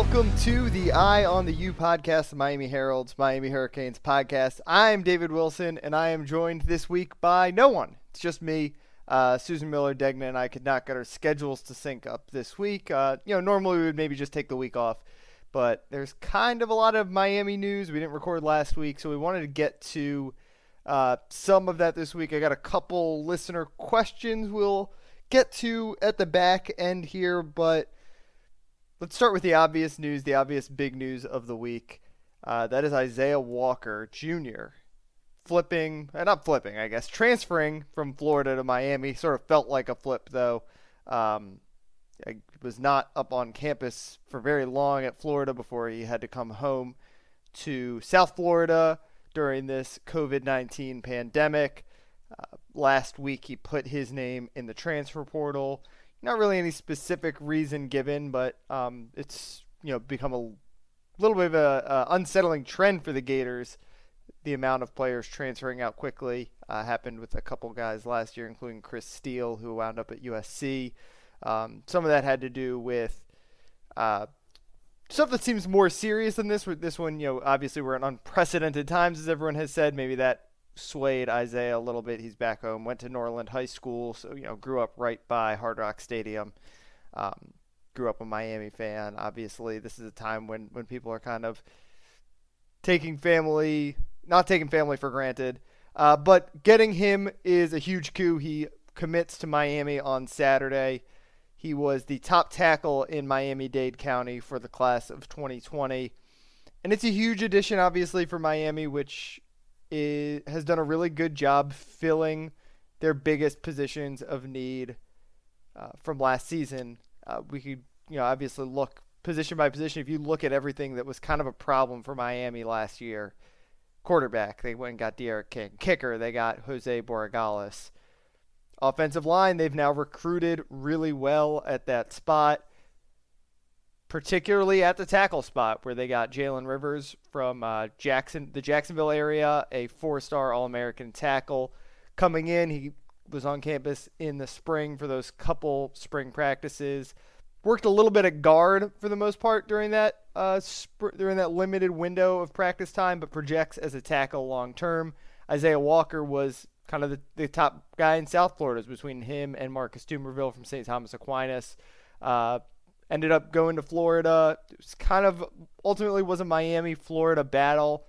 welcome to the Eye on the U podcast, the Miami Herald's Miami Hurricanes podcast. I'm David Wilson, and I am joined this week by no one. It's just me. Uh, Susan Miller Degnan and I could not get our schedules to sync up this week. Uh, you know, normally we would maybe just take the week off, but there's kind of a lot of Miami news. We didn't record last week, so we wanted to get to uh, some of that this week. I got a couple listener questions we'll get to at the back end here, but let's start with the obvious news, the obvious big news of the week. Uh, that is Isaiah Walker Jr. flipping, uh, not flipping, I guess, transferring from Florida to Miami. Sort of felt like a flip, though. Um, I was not up on campus for very long at Florida before he had to come home to South Florida during this COVID 19 pandemic. Uh, last week, he put his name in the transfer portal. Not really any specific reason given, but um, it's you know become a little bit of a, a, unsettling trend for the Gators. The amount of players transferring out quickly uh, happened with a couple guys last year, including Chris Steele, who wound up at USC. Um, some of that had to do with uh, stuff that seems more serious than this. With this one, you know, obviously we're in unprecedented times, as everyone has said. Maybe that swayed Isaiah a little bit. He's back home. Went to Norland High School, so you know, grew up right by Hard Rock Stadium. Um, grew up a Miami fan. Obviously, this is a time when when people are kind of taking family, not taking family for granted. Uh, but getting him is a huge coup. He commits to Miami on Saturday. He was the top tackle in Miami Dade County for the class of 2020. And it's a huge addition, obviously, for Miami, which is, has done a really good job filling their biggest positions of need uh, from last season. Uh, we could, you know, obviously look position by position. If you look at everything that was kind of a problem for Miami last year, quarterback, they went and got D'Eriq King. Kicker, they got Jose Borregales. Offensive line, they've now recruited really well at that spot, particularly at the tackle spot where they got Jalen Rivers from uh, Jackson, the Jacksonville area, a four-star All-American tackle coming in. He was on campus in the spring for those couple spring practices. Worked a little bit at guard for the most part during that uh, sp- during that limited window of practice time, but projects as a tackle long term. Isaiah Walker was kind of the, the top guy in South Florida. between him and Marcus Dumervil from St. Thomas Aquinas. Uh, ended up going to Florida. It was kind of ultimately was a Miami Florida battle,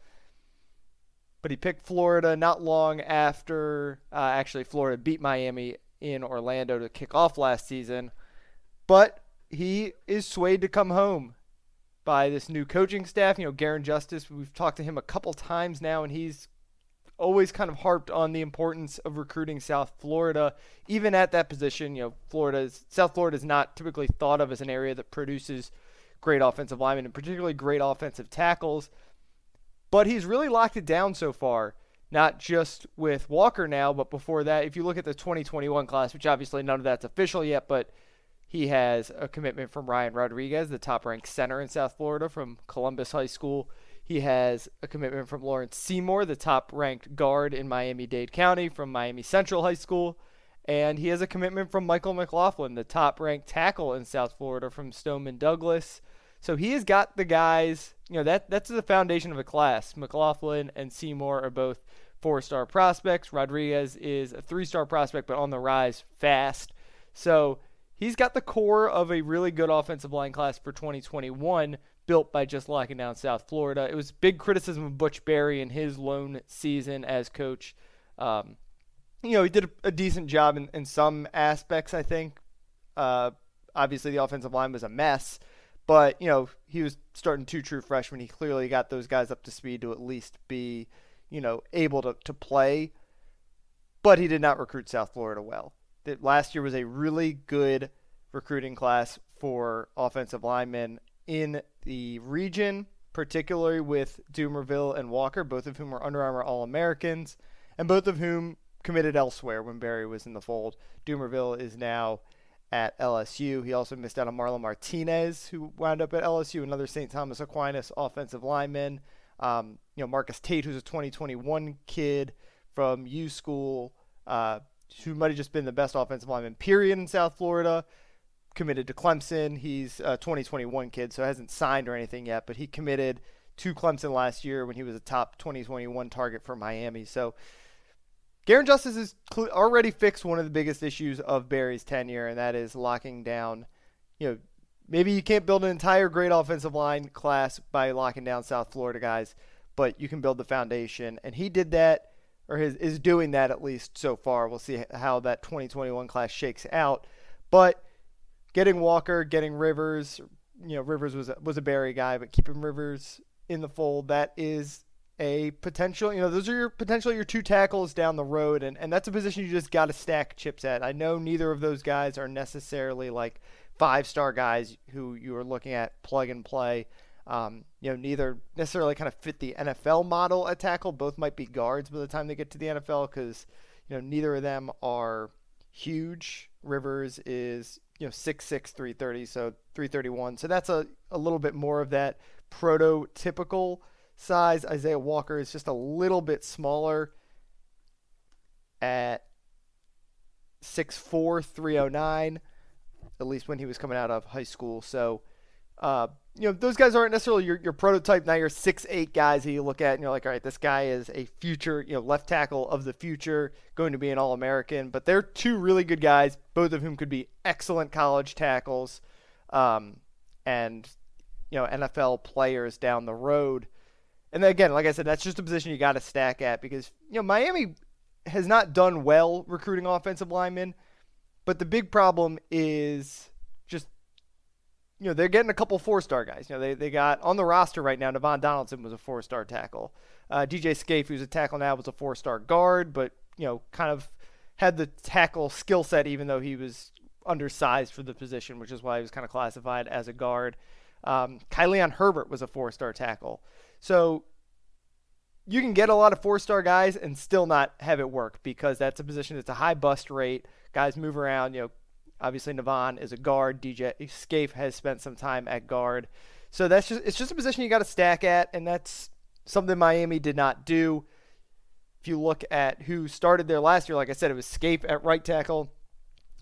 but he picked Florida not long after uh, actually Florida beat Miami in Orlando to kick off last season. But he is swayed to come home by this new coaching staff. You know, Garin Justice, we've talked to him a couple times now, and he's always kind of harped on the importance of recruiting South Florida, even at that position. You know, Florida's South Florida is not typically thought of as an area that produces great offensive linemen and particularly great offensive tackles. But he's really locked it down so far, not just with Walker now, but before that. If you look at the 2021 class, which obviously none of that's official yet, but he has a commitment from Ryan Rodriguez, the top ranked center in South Florida from Columbus High School. He has a commitment from Lawrence Seymour, the top ranked guard in Miami Dade County from Miami Central High School. And he has a commitment from Michael McLaughlin, the top ranked tackle in South Florida from Stoneman Douglas. So he has got the guys, you know, that that's the foundation of a class. McLaughlin and Seymour are both four star prospects. Rodriguez is a three star prospect, but on the rise fast. So he's got the core of a really good offensive line class for 2021 built by just locking down South Florida. It was big criticism of Butch Barry in his lone season as coach. Um, you know, he did a, a decent job in, in, some aspects, I think. Uh, obviously, the offensive line was a mess, but, you know, he was starting two true freshmen. He clearly got those guys up to speed to at least be, you know, able to, to play, but he did not recruit South Florida well. That last year was a really good recruiting class for offensive linemen in the region, particularly with Dumervil and Walker, both of whom are Under Armour All Americans, and both of whom committed elsewhere when Barry was in the fold. Dumervil is now at LSU. He also missed out on Marlon Martinez, who wound up at LSU, another St. Thomas Aquinas offensive lineman. Um, you know, Marcus Tate, who's a 2021 kid from U School, uh, who might have just been the best offensive lineman, period, in South Florida. Committed to Clemson. He's a 2021 kid, so hasn't signed or anything yet, but he committed to Clemson last year when he was a top 2021 target for Miami. So Garin Justice has already fixed one of the biggest issues of Barry's tenure, and that is locking down. You know, maybe you can't build an entire great offensive line class by locking down South Florida guys, but you can build the foundation, and he did that, or his, is doing that at least so far. We'll see how that 2021 class shakes out, but getting Walker, getting Rivers, you know, Rivers was a, was a Barry guy, but keeping Rivers in the fold, that is a potential, you know, those are your potentially your two tackles down the road, and, and that's a position you just got to stack chips at. I know neither of those guys are necessarily like five star guys who you are looking at plug and play. Um, you know, neither necessarily kind of fit the NFL model at tackle. Both might be guards by the time they get to the NFL because, you know, neither of them are huge. Rivers is, you know, 6'6, 330, so 331. So that's a, a little bit more of that prototypical size. Isaiah Walker is just a little bit smaller at 6'4, 309, at least when he was coming out of high school. So, uh, you know, those guys aren't necessarily your, your prototype. Now you're six eight guys that you look at and you're like, all right, this guy is a future, you know, left tackle of the future, going to be an All American. But they're two really good guys, both of whom could be excellent college tackles, um, and you know, NFL players down the road. And then again, like I said, that's just a position you got to stack at because you know Miami has not done well recruiting offensive linemen, but the big problem is you know they're getting a couple four star guys. You know they they got on the roster right now. Navaughn Donaldson was a four star tackle. Uh, DJ Scaife, who's a tackle now, was a four star guard, but you know kind of had the tackle skill set even though he was undersized for the position, which is why he was kind of classified as a guard. Um, Kai-Leon Herbert was a four star tackle. So you can get a lot of four star guys and still not have it work because that's a position that's a high bust rate. Guys move around. You know, obviously Navaughn is a guard. DJ Scaife has spent some time at guard. So that's just it's just a position you got to stack at, and that's something Miami did not do. If you look at who started there last year, like I said, it was Scaife at right tackle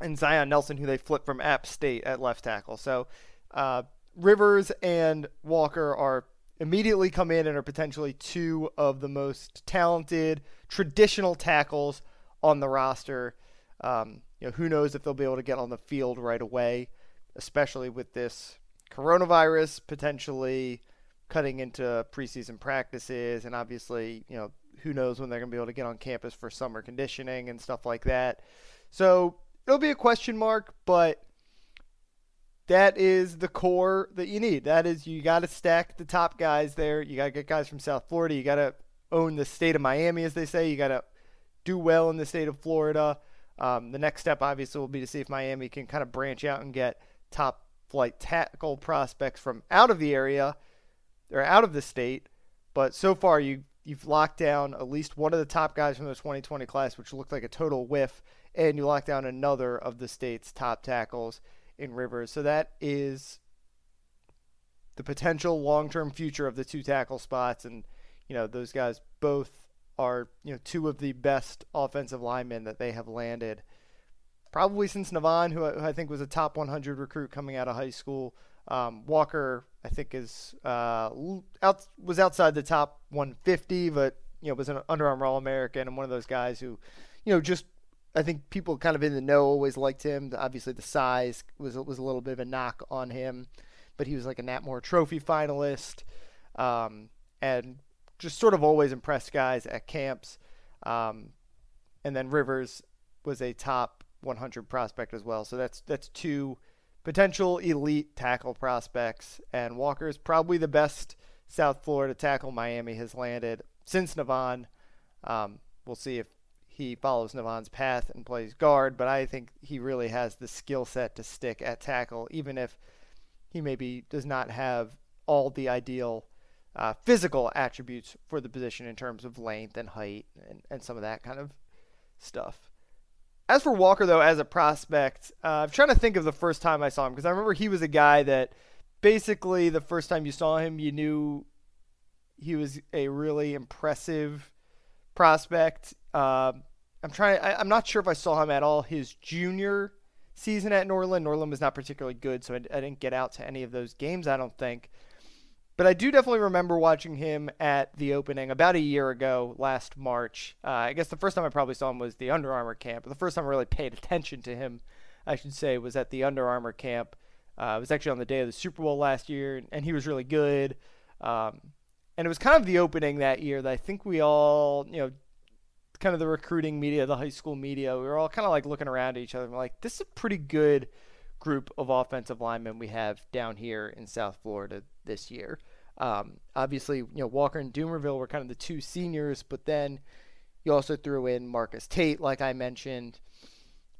and Zion Nelson, who they flipped from App State at left tackle. So uh, Rivers and Walker are immediately come in and are potentially two of the most talented traditional tackles on the roster. Um, you know, who knows if they'll be able to get on the field right away, especially with this coronavirus potentially cutting into preseason practices, and obviously, you know, who knows when they're going to be able to get on campus for summer conditioning and stuff like that. So it'll be a question mark, but that is the core that you need. That is, you got to stack the top guys there. You got to get guys from South Florida. You got to own the state of Miami, as they say. You got to do well in the state of Florida. Um, the next step, obviously, will be to see if Miami can kind of branch out and get top flight tackle prospects from out of the area or out of the state. But so far, you you've locked down at least one of the top guys from the 2020 class, which looked like a total whiff, and you locked down another of the state's top tackles in Rivers. So that is the potential long-term future of the two tackle spots, and you know those guys both are you know two of the best offensive linemen that they have landed, probably since Navaughn, who I, think was a top 100 recruit coming out of high school. Um, Walker, I think, is uh, out was outside the top 150, but you know was an Under Armour All American and one of those guys who, you know, just I think people kind of in the know always liked him. Obviously, the size was was a little bit of a knock on him, but he was like a Nat Moore Trophy finalist, um, and just sort of always impressed guys at camps. Um, and then Rivers was a top 100 prospect as well. So that's that's two potential elite tackle prospects, and Walker is probably the best South Florida tackle Miami has landed since Navaughn. Um, we'll see if he follows Navaughn's path and plays guard, but I think he really has the skill set to stick at tackle, even if he maybe does not have all the ideal uh, physical attributes for the position in terms of length and height and, and some of that kind of stuff. As for Walker, though, as a prospect, uh, I'm trying to think of the first time I saw him because I remember he was a guy that basically the first time you saw him, you knew he was a really impressive prospect. Um, I'm trying. I, am not sure if I saw him at all his junior season at Norland. Norland was not particularly good, so I, I didn't get out to any of those games. I don't think. But I do definitely remember watching him at the opening about a year ago, last March. Uh, I guess the first time I probably saw him was the Under Armour camp. The first time I really paid attention to him, I should say, was at the Under Armour camp. Uh, it was actually on the day of the Super Bowl last year, and he was really good. Um, and it was kind of the opening that year that I think we all, you know, kind of the recruiting media, the high school media, we were all kind of like looking around at each other and like, this is a pretty good group of offensive linemen we have down here in South Florida this year. Um, obviously, you know, Walker and Dumervil were kind of the two seniors, but then you also threw in Marcus Tate, like I mentioned.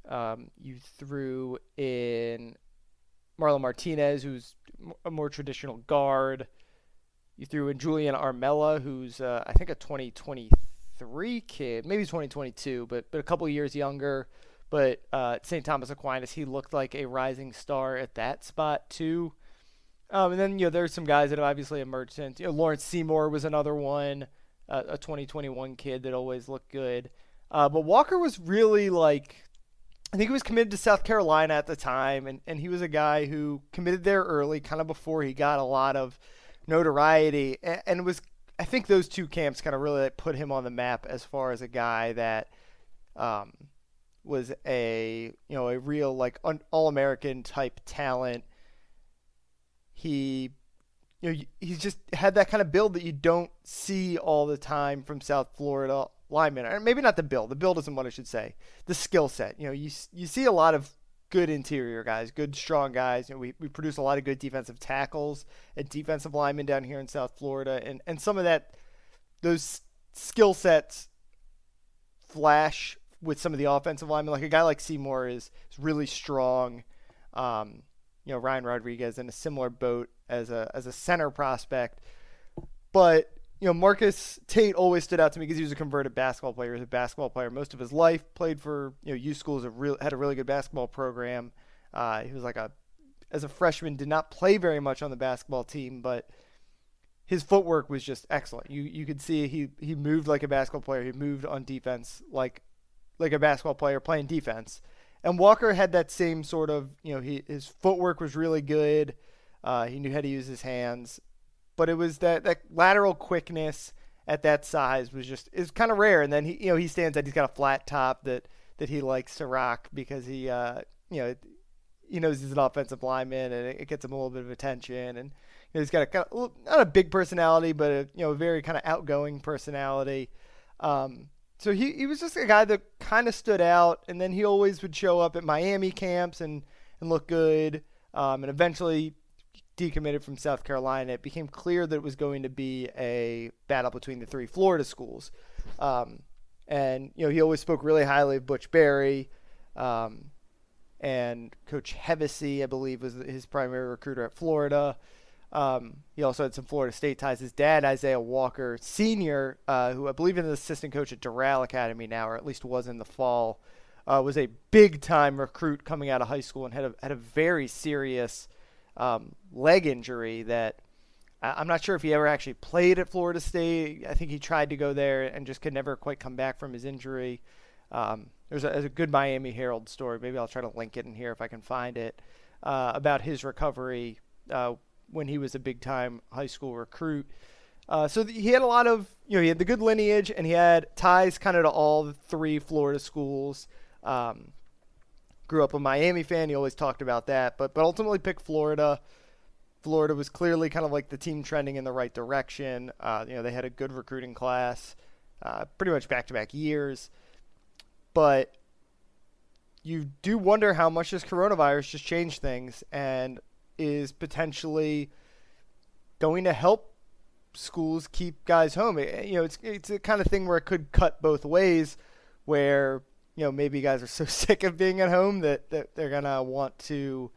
Um, you threw in Marlon Martinez, who's a more traditional guard. You threw in Julian Armella, who's uh, I think a 2023 kid, maybe 2022, but but a couple years younger. But uh, St. Thomas Aquinas, he looked like a rising star at that spot too. Um, and then you know there's some guys that have obviously emerged since. You know Lawrence Seymour was another one, uh, a 2021 kid that always looked good. Uh, but Walker was really like, I think he was committed to South Carolina at the time, and, and he was a guy who committed there early, kind of before he got a lot of notoriety, and, and was I think those two camps kind of really like, put him on the map as far as a guy that um, was a you know a real like all American type talent he you know he's just had that kind of build that you don't see all the time from South Florida linemen. Or maybe not the build. The build isn't what I should say. The skill set. You know, you you see a lot of good interior guys, good strong guys. You know, we, we produce a lot of good defensive tackles and defensive linemen down here in South Florida, and and some of that those skill sets flash with some of the offensive linemen. Like a guy like Seymour is, is really strong. Um, you know Ryan Rodriguez in a similar boat as a as a center prospect. But you know Marcus Tate always stood out to me because he was a converted basketball player. He was a basketball player most of his life. Played for you know U schools. Real had a really good basketball program. Uh, he was like a as a freshman did not play very much on the basketball team, but his footwork was just excellent. You you could see he he moved like a basketball player. He moved on defense like like a basketball player playing defense. And Walker had that same sort of, you know, he, his footwork was really good. Uh, he knew how to use his hands, but it was that that lateral quickness at that size was just is kind of rare. And then he, you know, he stands out. He's got a flat top that that he likes to rock because he, uh, you know, he knows he's an offensive lineman and it, gets him a little bit of attention. And you know, he's got a kind of, not a big personality, but a, you know, a very kind of outgoing personality. Um, so he, he was just a guy that kind of stood out, and then he always would show up at Miami camps and, and look good, um, and eventually decommitted from South Carolina. It became clear that it was going to be a battle between the three Florida schools. Um, and, you know, he always spoke really highly of Butch Barry. Um, and Coach Hevesy, I believe, was his primary recruiter at Florida. Um, he also had some Florida State ties. His dad, Isaiah Walker Sr., uh, who I believe is an assistant coach at Doral Academy now, or at least was in the fall, uh, was a big time recruit coming out of high school and had a, had a very serious um, leg injury that I'm not sure if he ever actually played at Florida State. I think he tried to go there and just could never quite come back from his injury. Um, there's, a, there's, a, good Miami Herald story. Maybe I'll try to link it in here if I can find it uh, about his recovery uh, when he was a big time high school recruit. Uh, so th- he had a lot of, you know, he had the good lineage and he had ties kind of to all three Florida schools. Um, grew up a Miami fan. He always talked about that, but but ultimately picked Florida. Florida was clearly kind of like the team trending in the right direction. Uh, you know, they had a good recruiting class, uh, pretty much back to back years. But you do wonder how much this coronavirus just changed things. And is potentially going to help schools keep guys home. It, you know, it's it's a kind of thing where it could cut both ways, where you know maybe guys are so sick of being at home that, that they're gonna want to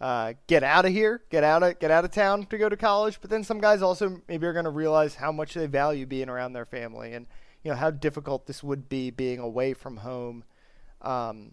uh, get out of here, get out of get out of town to go to college. But then some guys also maybe are gonna realize how much they value being around their family and you know how difficult this would be being away from home. Um,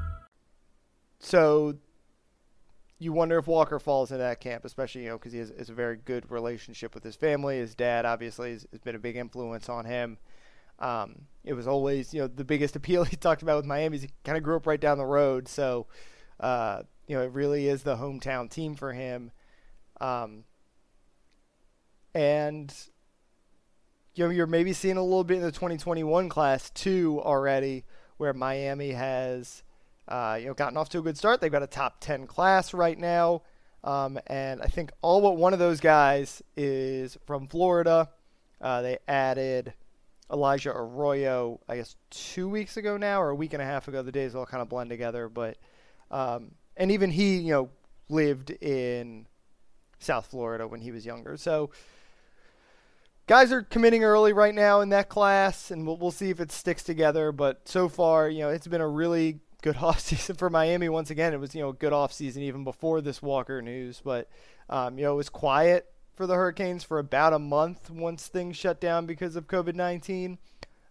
So you wonder if Walker falls into that camp, especially you know because he has, has, a very good relationship with his family. His dad obviously has, has been a big influence on him. Um, it was always you know the biggest appeal he talked about with Miami. He kind of grew up right down the road, so uh, you know it really is the hometown team for him. Um, and you know you're maybe seeing a little bit in the 2021 class too already, where Miami has uh, you know, gotten off to a good start. They've got a top 10 class right now. Um, and I think all but one of those guys is from Florida. Uh, they added Elijah Arroyo, I guess, two weeks ago now, or a week and a half ago. The days all kind of blend together. But, um, and even he, you know, lived in South Florida when he was younger. So, guys are committing early right now in that class, and we'll, we'll see if it sticks together. But so far, you know, it's been a really good off season for Miami once again. It was, you know, a good offseason even before this Walker news, but um, you know, it was quiet for the Hurricanes for about a month once things shut down because of COVID-19.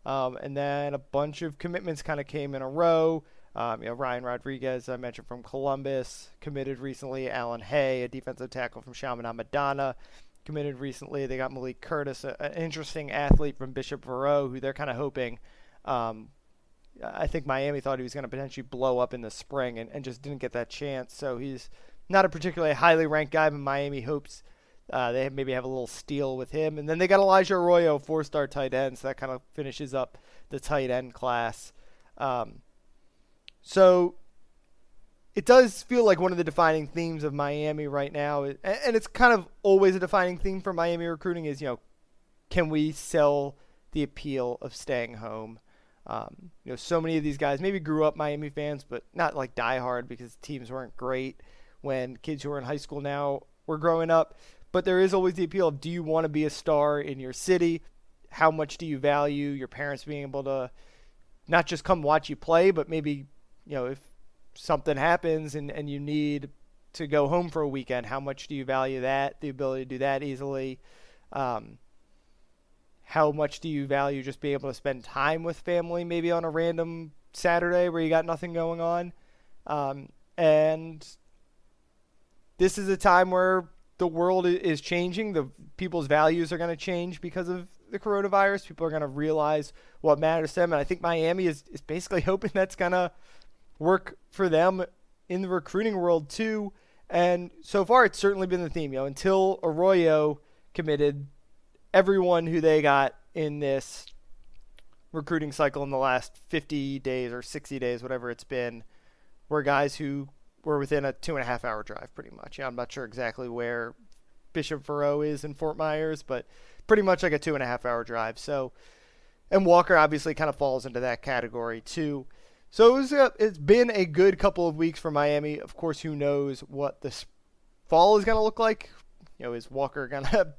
Um, and then a bunch of commitments kind of came in a row. Um, you know, Ryan Rodriguez, I mentioned from Columbus, committed recently. Alan Hay, a defensive tackle from Chaminade Madonna, committed recently. They got Malik Curtis, a, an interesting athlete from Bishop Verot, who they're kind of hoping um, I think Miami thought he was going to potentially blow up in the spring and, and just didn't get that chance. So he's not a particularly highly ranked guy, but Miami hopes uh, they maybe have a little steal with him. And then they got Elijah Arroyo, four star tight end. So that kind of finishes up the tight end class. Um, so it does feel like one of the defining themes of Miami right now. And it's kind of always a defining theme for Miami recruiting is, you know, can we sell the appeal of staying home? Um, you know, so many of these guys maybe grew up Miami fans, but not like diehard because teams weren't great when kids who are in high school now were growing up. But there is always the appeal of do you want to be a star in your city? How much do you value your parents being able to not just come watch you play, but maybe, you know, if something happens and, and you need to go home for a weekend, how much do you value that? The ability to do that easily. Um, how much do you value just being able to spend time with family maybe on a random Saturday where you got nothing going on? Um, and this is a time where the world is changing. The people's values are going to change because of the coronavirus. People are going to realize what matters to them. And I think Miami is, is basically hoping that's going to work for them in the recruiting world too. And so far, it's certainly been the theme. You know, until Arroyo committed, everyone who they got in this recruiting cycle in the last 50 days or 60 days, whatever it's been, were guys who were within a two and a half hour drive, pretty much. Yeah, I'm not sure exactly where Bishop Verot is in Fort Myers, but pretty much like a two and a half hour drive. So, and Walker obviously kind of falls into that category too. So it was a, it's been a good couple of weeks for Miami. Of course, who knows what this fall is going to look like? You know, is Walker going to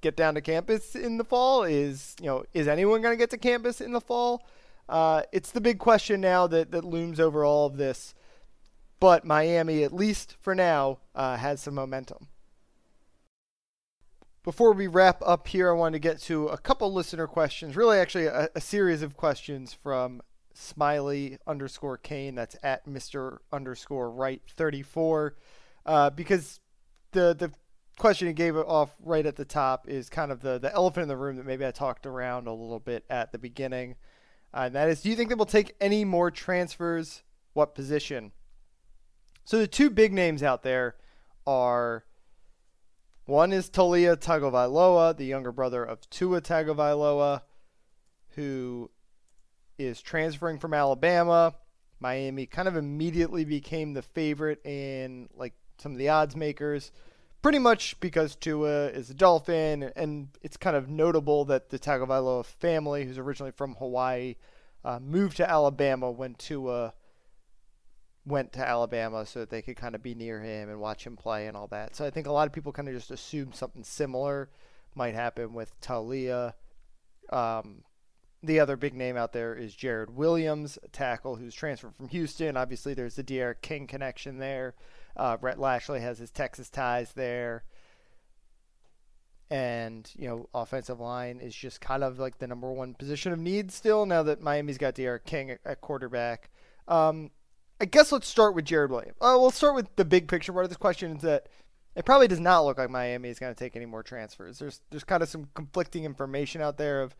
get down to campus in the fall? Is you know is anyone going to get to campus in the fall? Uh, it's the big question now that that looms over all of this. But Miami, at least for now, uh, has some momentum. Before we wrap up here, I want to get to a couple listener questions. Really, actually, a, a series of questions from Smiley underscore Kane. That's at Mister underscore Right thirty four. Uh, because the the question he gave off right at the top is kind of the, the elephant in the room that maybe I talked around a little bit at the beginning. Uh, and that is, do you think they will take any more transfers? What position? So the two big names out there are one is Taulia Tagovailoa, the younger brother of Tua Tagovailoa, who is transferring from Alabama. Miami kind of immediately became the favorite in like some of the odds makers pretty much because Tua is a Dolphin, and it's kind of notable that the Tagovailoa family, who's originally from Hawaii, uh, moved to Alabama when Tua went to Alabama so that they could kind of be near him and watch him play and all that. So I think a lot of people kind of just assume something similar might happen with Taulia. Um, the other big name out there is Jarrid Williams, tackle who's transferred from Houston. Obviously, there's the D'Eriq King connection there. Uh, Rhett Lashlee has his Texas ties there. And, you know, offensive line is just kind of like the number one position of need still now that Miami's got D'Eriq King at, at quarterback. Um, I guess let's start with Jarrid Williams. Uh, we'll start with the big picture part of this question is that it probably does not look like Miami is going to take any more transfers. There's there's kind of some conflicting information out there of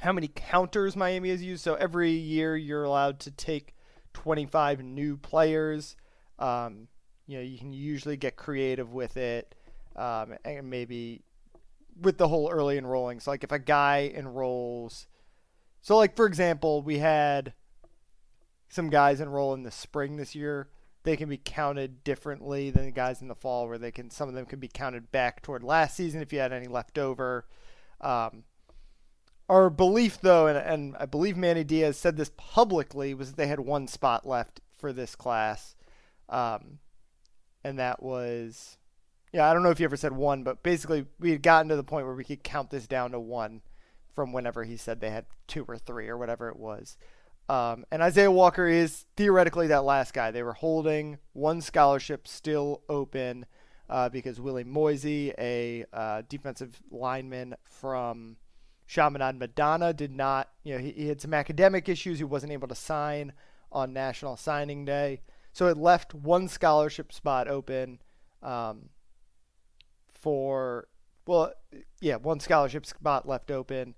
how many counters Miami has used. So every year you're allowed to take 25 new players. Um, you know, you can usually get creative with it, um, and maybe with the whole early enrolling. So like if a guy enrolls, so like for example, we had some guys enroll in the spring this year. They can be counted differently than the guys in the fall, where they can some of them can be counted back toward last season if you had any left over. Um, our belief, though, and, and I believe Manny Diaz said this publicly, was that they had one spot left for this class. Um, and that was, yeah, I don't know if you ever said one, but basically we had gotten to the point where we could count this down to one from whenever he said they had two or three or whatever it was. Um, and Isaiah Walker is theoretically that last guy. They were holding one scholarship still open uh, because Willie Moisey, a uh, defensive lineman from Chaminade Madonna did not, you know, he, he, had some academic issues. He wasn't able to sign on National Signing Day. So it left one scholarship spot open um, for, well, yeah, one scholarship spot left open.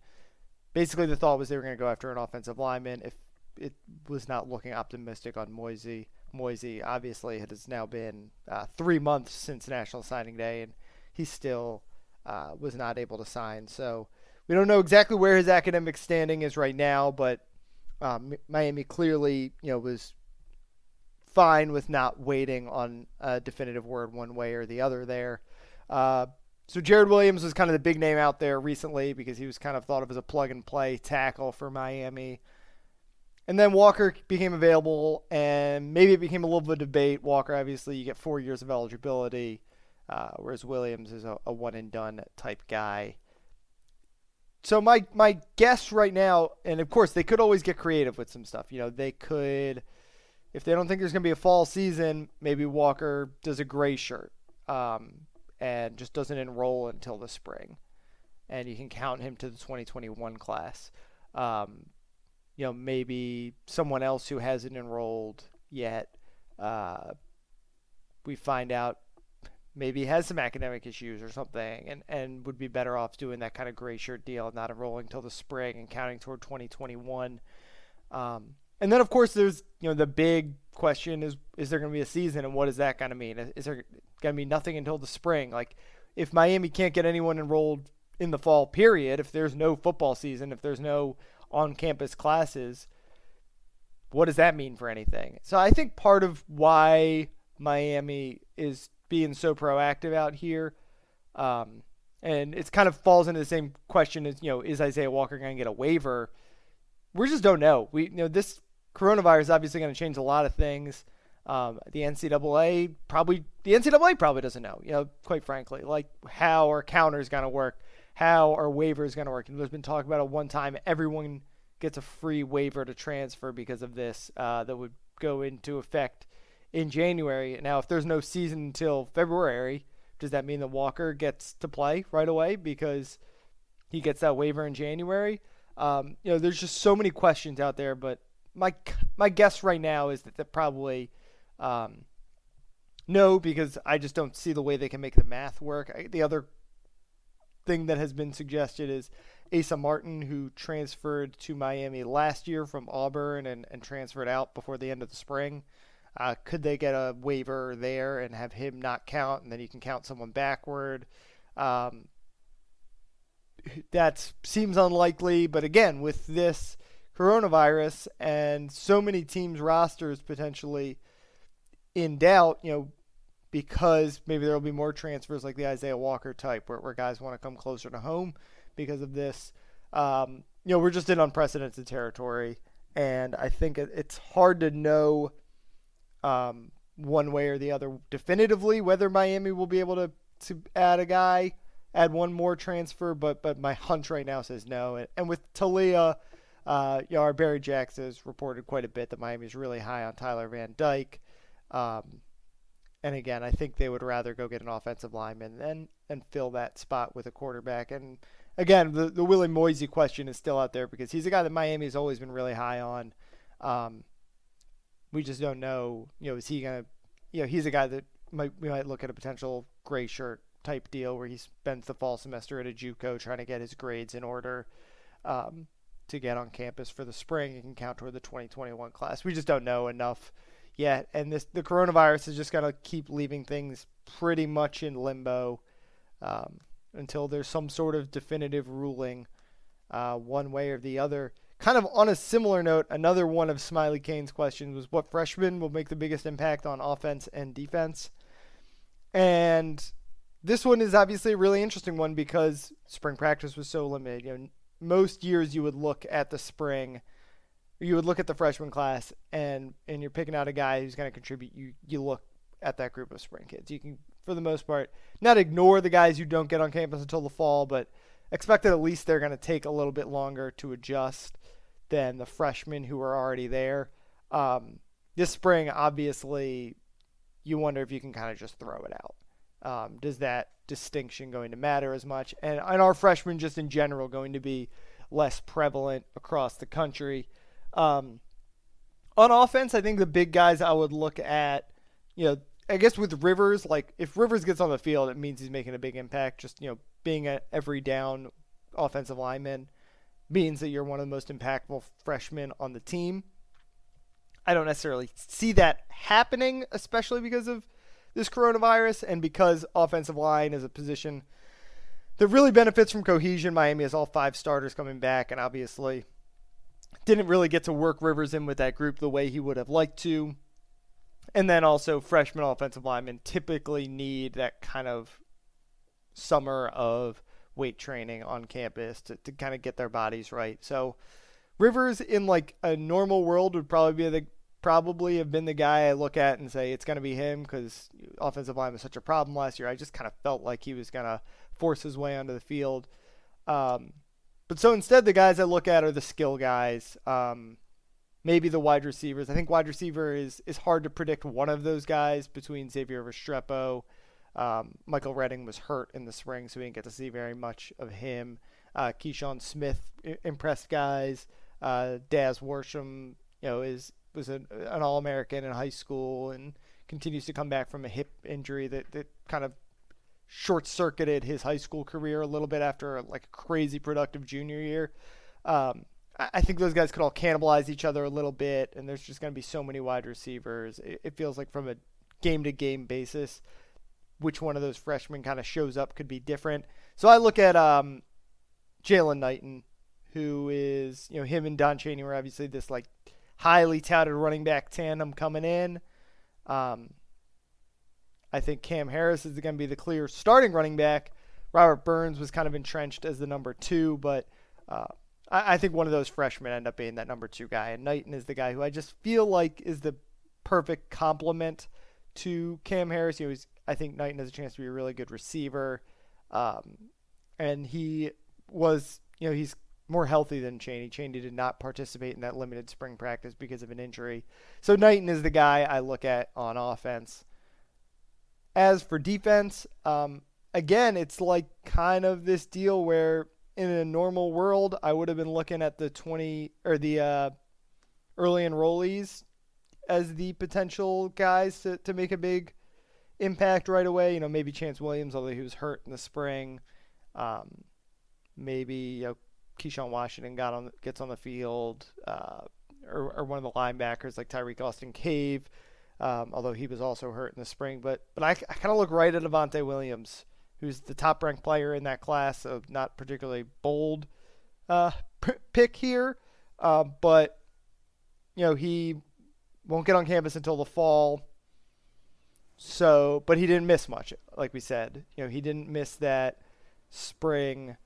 Basically, the thought was they were going to go after an offensive lineman. If it was not looking optimistic on Moisey, Moisey obviously it has now been uh, three months since National Signing Day, and he still uh, was not able to sign. So we don't know exactly where his academic standing is right now, but um, Miami clearly, you know, was fine with not waiting on a definitive word one way or the other there. Uh, so Jarrid Williams was kind of the big name out there recently because he was kind of thought of as a plug and play tackle for Miami. And then Walker became available, and maybe it became a little bit of a debate. Walker, obviously, you get four years of eligibility, uh, whereas Williams is a, a one and done type guy so my my guess right now, and of course they could always get creative with some stuff. You know, they could, if they don't think there's going to be a fall season, maybe Walker does a gray shirt, um, and just doesn't enroll until the spring, and you can count him to the 2021 class. Um, you know, maybe someone else who hasn't enrolled yet. Uh, we find out maybe has some academic issues or something and, and would be better off doing that kind of gray shirt deal and not enrolling until the spring and counting toward 2021. Um, and then, of course, there's you know the big question is is there going to be a season and what is that going to mean? Is there going to be nothing until the spring? Like if Miami can't get anyone enrolled in the fall period, if there's no football season, if there's no on-campus classes, what does that mean for anything? So I think part of why Miami is being so proactive out here. Um, and it's kind of falls into the same question as, you know, is Isaiah Walker going to get a waiver? We just don't know. We, you know, this coronavirus is obviously going to change a lot of things. Um, the NCAA probably, the NCAA probably doesn't know, you know, quite frankly, like how our counter is going to work, how our waiver is going to work. And there's been talk about a one time everyone gets a free waiver to transfer because of this uh, that would go into effect in January. Now, if there's no season until February, does that mean that Walker gets to play right away because he gets that waiver in January? Um, you know, there's just so many questions out there, but my my guess right now is that they're probably um, no, because I just don't see the way they can make the math work. I, the other thing that has been suggested is Asa Martin, who transferred to Miami last year from Auburn and, and transferred out before the end of the spring. Uh, could they get a waiver there and have him not count, and then you can count someone backward? Um, that seems unlikely, but again, with this coronavirus and so many teams' rosters potentially in doubt, you know, because maybe there will be more transfers like the Isaiah Walker type, where, where guys want to come closer to home because of this. Um, you know, we're just in unprecedented territory, and I think it's hard to know um, one way or the other definitively whether Miami will be able to, to add a guy, add one more transfer, but but my hunch right now says no. And, and with Taulia, uh, you know, our Barry Jackson has reported quite a bit that Miami is really high on Tyler Van Dyke. Um, and again, I think they would rather go get an offensive lineman and and fill that spot with a quarterback. And again, the the Willie Moisey question is still out there because he's a guy that Miami has always been really high on. Um, we just don't know. You know, is he gonna? You know, he's a guy that might we might look at a potential gray shirt type deal where he spends the fall semester at a JUCO trying to get his grades in order um, to get on campus for the spring and can count toward the 2021 class. We just don't know enough yet, and this the coronavirus is just gonna keep leaving things pretty much in limbo um, until there's some sort of definitive ruling, uh, one way or the other. Kind of on a similar note, another one of Smiley Kane's questions was what freshman will make the biggest impact on offense and defense. And this one is obviously a really interesting one because spring practice was so limited. You know, most years you would look at the spring, you would look at the freshman class, and and you're picking out a guy who's going to contribute. You you look at that group of spring kids. You can, for the most part, not ignore the guys you don't get on campus until the fall, but expect that at least they're going to take a little bit longer to adjust than the freshmen who are already there. Um, this spring, obviously, you wonder if you can kind of just throw it out. Um, does that distinction going to matter as much? And, and are freshmen just in general going to be less prevalent across the country? Um, on offense, I think the big guys I would look at, you know, I guess with Rivers, like if Rivers gets on the field, it means he's making a big impact. Just you know, being an every down offensive lineman means that you're one of the most impactful freshmen on the team. I don't necessarily see that happening, especially because of this coronavirus and because offensive line is a position that really benefits from cohesion. Miami has all five starters coming back, and obviously didn't really get to work Rivers in with that group the way he would have liked to. And then also, freshman offensive linemen typically need that kind of summer of weight training on campus to, to kind of get their bodies right. So, Rivers in like a normal world would probably be the probably have been the guy I look at and say it's going to be him because offensive line was such a problem last year. I just kind of felt like he was going to force his way onto the field. Um, but so instead, the guys I look at are the skill guys. Um, maybe the wide receivers. I think wide receiver is is hard to predict one of those guys between Xavier Restrepo. Um, Michael Redding was hurt in the spring, so we didn't get to see very much of him. Uh, Keyshawn Smith impressed guys. Uh, Daz Worsham, you know, is was an, All American in high school and continues to come back from a hip injury that, that kind of short circuited his high school career a little bit after like a crazy productive junior year. Um, I think those guys could all cannibalize each other a little bit, and there's just going to be so many wide receivers. It, it feels like from a game to game basis, which one of those freshmen kind of shows up could be different. So I look at um, Jaylan Knighton, who is, you know, him and Don Chaney were obviously this like highly touted running back tandem coming in. Um, I think Cam Harris is going to be the clear starting running back. Robert Burns was kind of entrenched as the number two, but uh, I, I, think one of those freshmen end up being that number two guy. And Knighton is the guy who I just feel like is the perfect complement to Cam Harris. You know, I think Knighton has a chance to be a really good receiver. Um, and he was, you know, he's more healthy than Chaney. Chaney did not participate in that limited spring practice because of an injury. So Knighton is the guy I look at on offense. As for defense, um, again, it's like kind of this deal where in a normal world, I would have been looking at the 20 or the uh, early enrollees as the potential guys to, to make a big impact right away. You know, maybe Chance Williams, although he was hurt in the spring. Um, maybe you know, Keyshawn Washington got on gets on the field, uh, or, or, one of the linebackers like Tirek Austin Cave, um, although he was also hurt in the spring. But but I, I kind of look right at Avantae Williams, who's the top ranked player in that class of not particularly bold uh, p- pick here, uh, but you know he won't get on campus until the fall. So, but he didn't miss much, like we said. You know, he didn't miss that spring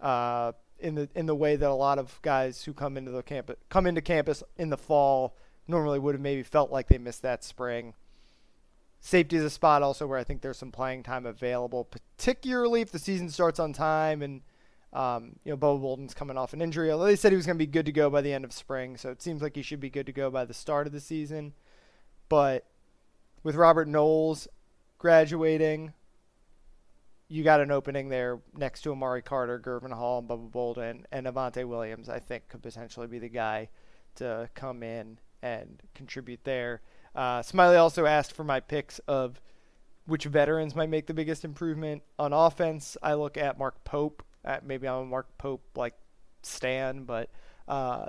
uh, in the in the way that a lot of guys who come into the campus come into campus in the fall normally would have maybe felt like they missed that spring. Safety is a spot also where I think there's some playing time available, particularly if the season starts on time and um, you know Bubba Bolden's coming off an injury. Although they said he was going to be good to go by the end of spring, so it seems like he should be good to go by the start of the season. But with Robert Knowles graduating, you got an opening there next to Amari Carter, Gurvan Hall, and Bubba Bolden, and Avantae Williams. I think could potentially be the guy to come in and contribute there. Uh, Smiley also asked for my picks of which veterans might make the biggest improvement on offense. I look at Mark Pope. At maybe I'm a Mark Pope like Stan, but uh,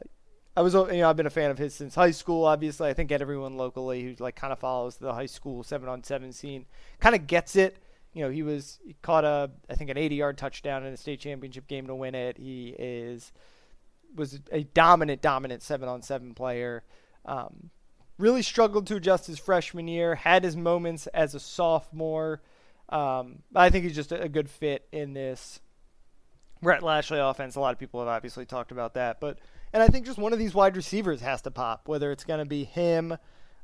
I was, you know, I've been a fan of his since high school. Obviously, I think everyone locally who like kind of follows the high school seven on seven scene kind of gets it. You know, he was he caught a I think an 80 yard touchdown in the state championship game to win it. He is was a dominant, dominant seven on seven player. Um, really struggled to adjust his freshman year. Had his moments as a sophomore. Um, I think he's just a, a good fit in this Rhett Lashlee offense. A lot of people have obviously talked about that, but and I think just one of these wide receivers has to pop, whether it's going to be him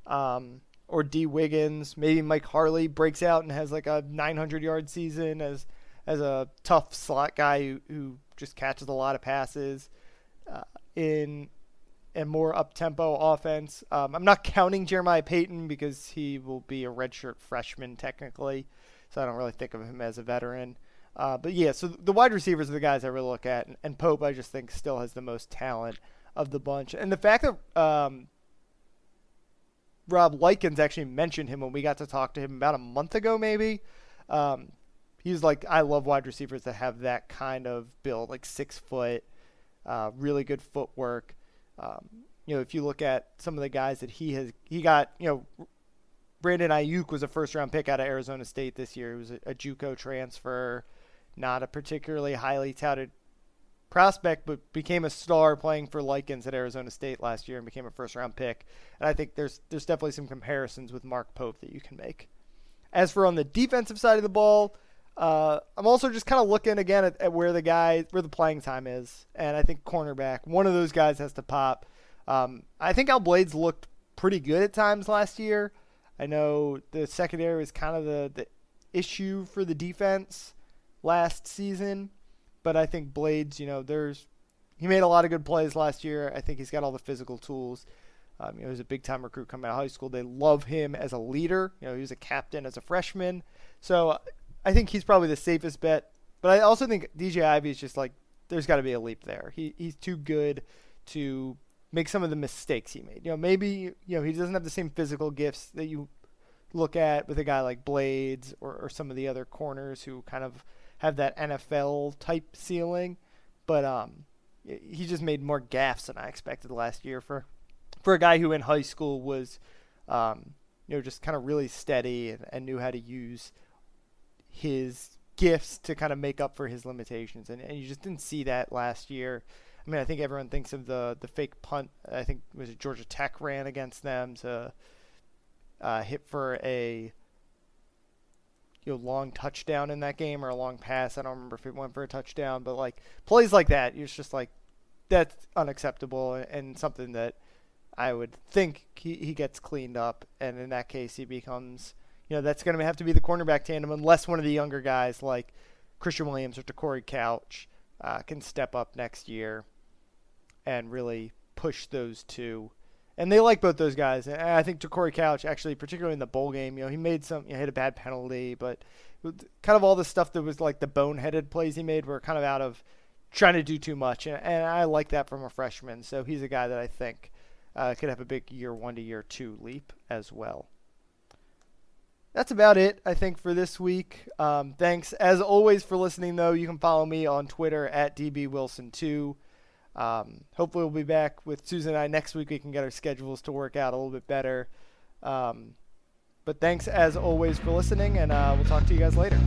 um, or Dee Wiggins. Maybe Mike Harley breaks out and has like a 900 yard season as as a tough slot guy who, who just catches a lot of passes uh, in a more up tempo offense. Um, I'm not counting Jeremiah Payton because he will be a redshirt freshman technically, so I don't really think of him as a veteran. Uh, but yeah, so the wide receivers are the guys I really look at, and, and, Pope I just think still has the most talent of the bunch. And the fact that um, Rob Likens actually mentioned him when we got to talk to him about a month ago, maybe. Um, he's like, I love wide receivers that have that kind of build, like six foot, uh, really good footwork. Um, you know, if you look at some of the guys that he has, he got, you know, Brandon Aiyuk was a first round pick out of Arizona State this year. He was a, a JUCO transfer not a particularly highly touted prospect, but became a star playing for Likens at Arizona State last year and became a first round pick. And I think there's there's definitely some comparisons with Mark Pope that you can make. As for on the defensive side of the ball, uh, I'm also just kind of looking again at, at, where the guy where the playing time is, and I think cornerback one of those guys has to pop. Um, I think Al Blades looked pretty good at times last year. I know the secondary was kind of the, the issue for the defense last season, but I think Blades, you know, there's he made a lot of good plays last year. I think he's got all the physical tools. Um, you know, he's a big time recruit coming out of high school. They love him as a leader. You know, he was a captain as a freshman. So I think he's probably the safest bet. But I also think DJ Ivey is just like there's got to be a leap there. He he's too good to make some of the mistakes he made. You know, maybe you know he doesn't have the same physical gifts that you look at with a guy like Blades or, or some of the other corners who kind of have that NFL type ceiling, but um, he just made more gaffes than I expected last year for for a guy who in high school was, um, you know, just kind of really steady and, and knew how to use his gifts to kind of make up for his limitations, and, and you just didn't see that last year. I mean, I think everyone thinks of the the fake punt. I think was Georgia Tech ran against them to uh, hit for a you know long touchdown in that game or a long pass. I don't remember if it went for a touchdown, but like plays like that, it's just like that's unacceptable and something that I would think he, he gets cleaned up, and in that case, he becomes you know that's going to have to be the cornerback tandem unless one of the younger guys like Christian Williams or Corey Couch uh, can step up next year and really push those two and they like both those guys. And I think to Corey Couch actually, particularly in the bowl game, you know, he made some, you know, hit a bad penalty, but kind of all the stuff that was like the boneheaded plays he made were kind of out of trying to do too much, and, and I like that from a freshman. So he's a guy that I think uh, could have a big year one to year two leap as well. That's about it, I think, for this week. Um, thanks, as always, for listening, though. You can follow me on Twitter at DBWilson2. Um, hopefully, we'll be back with Susan and I next week. We can get our schedules to work out a little bit better. Um, but thanks as always for listening, and uh, we'll talk to you guys later.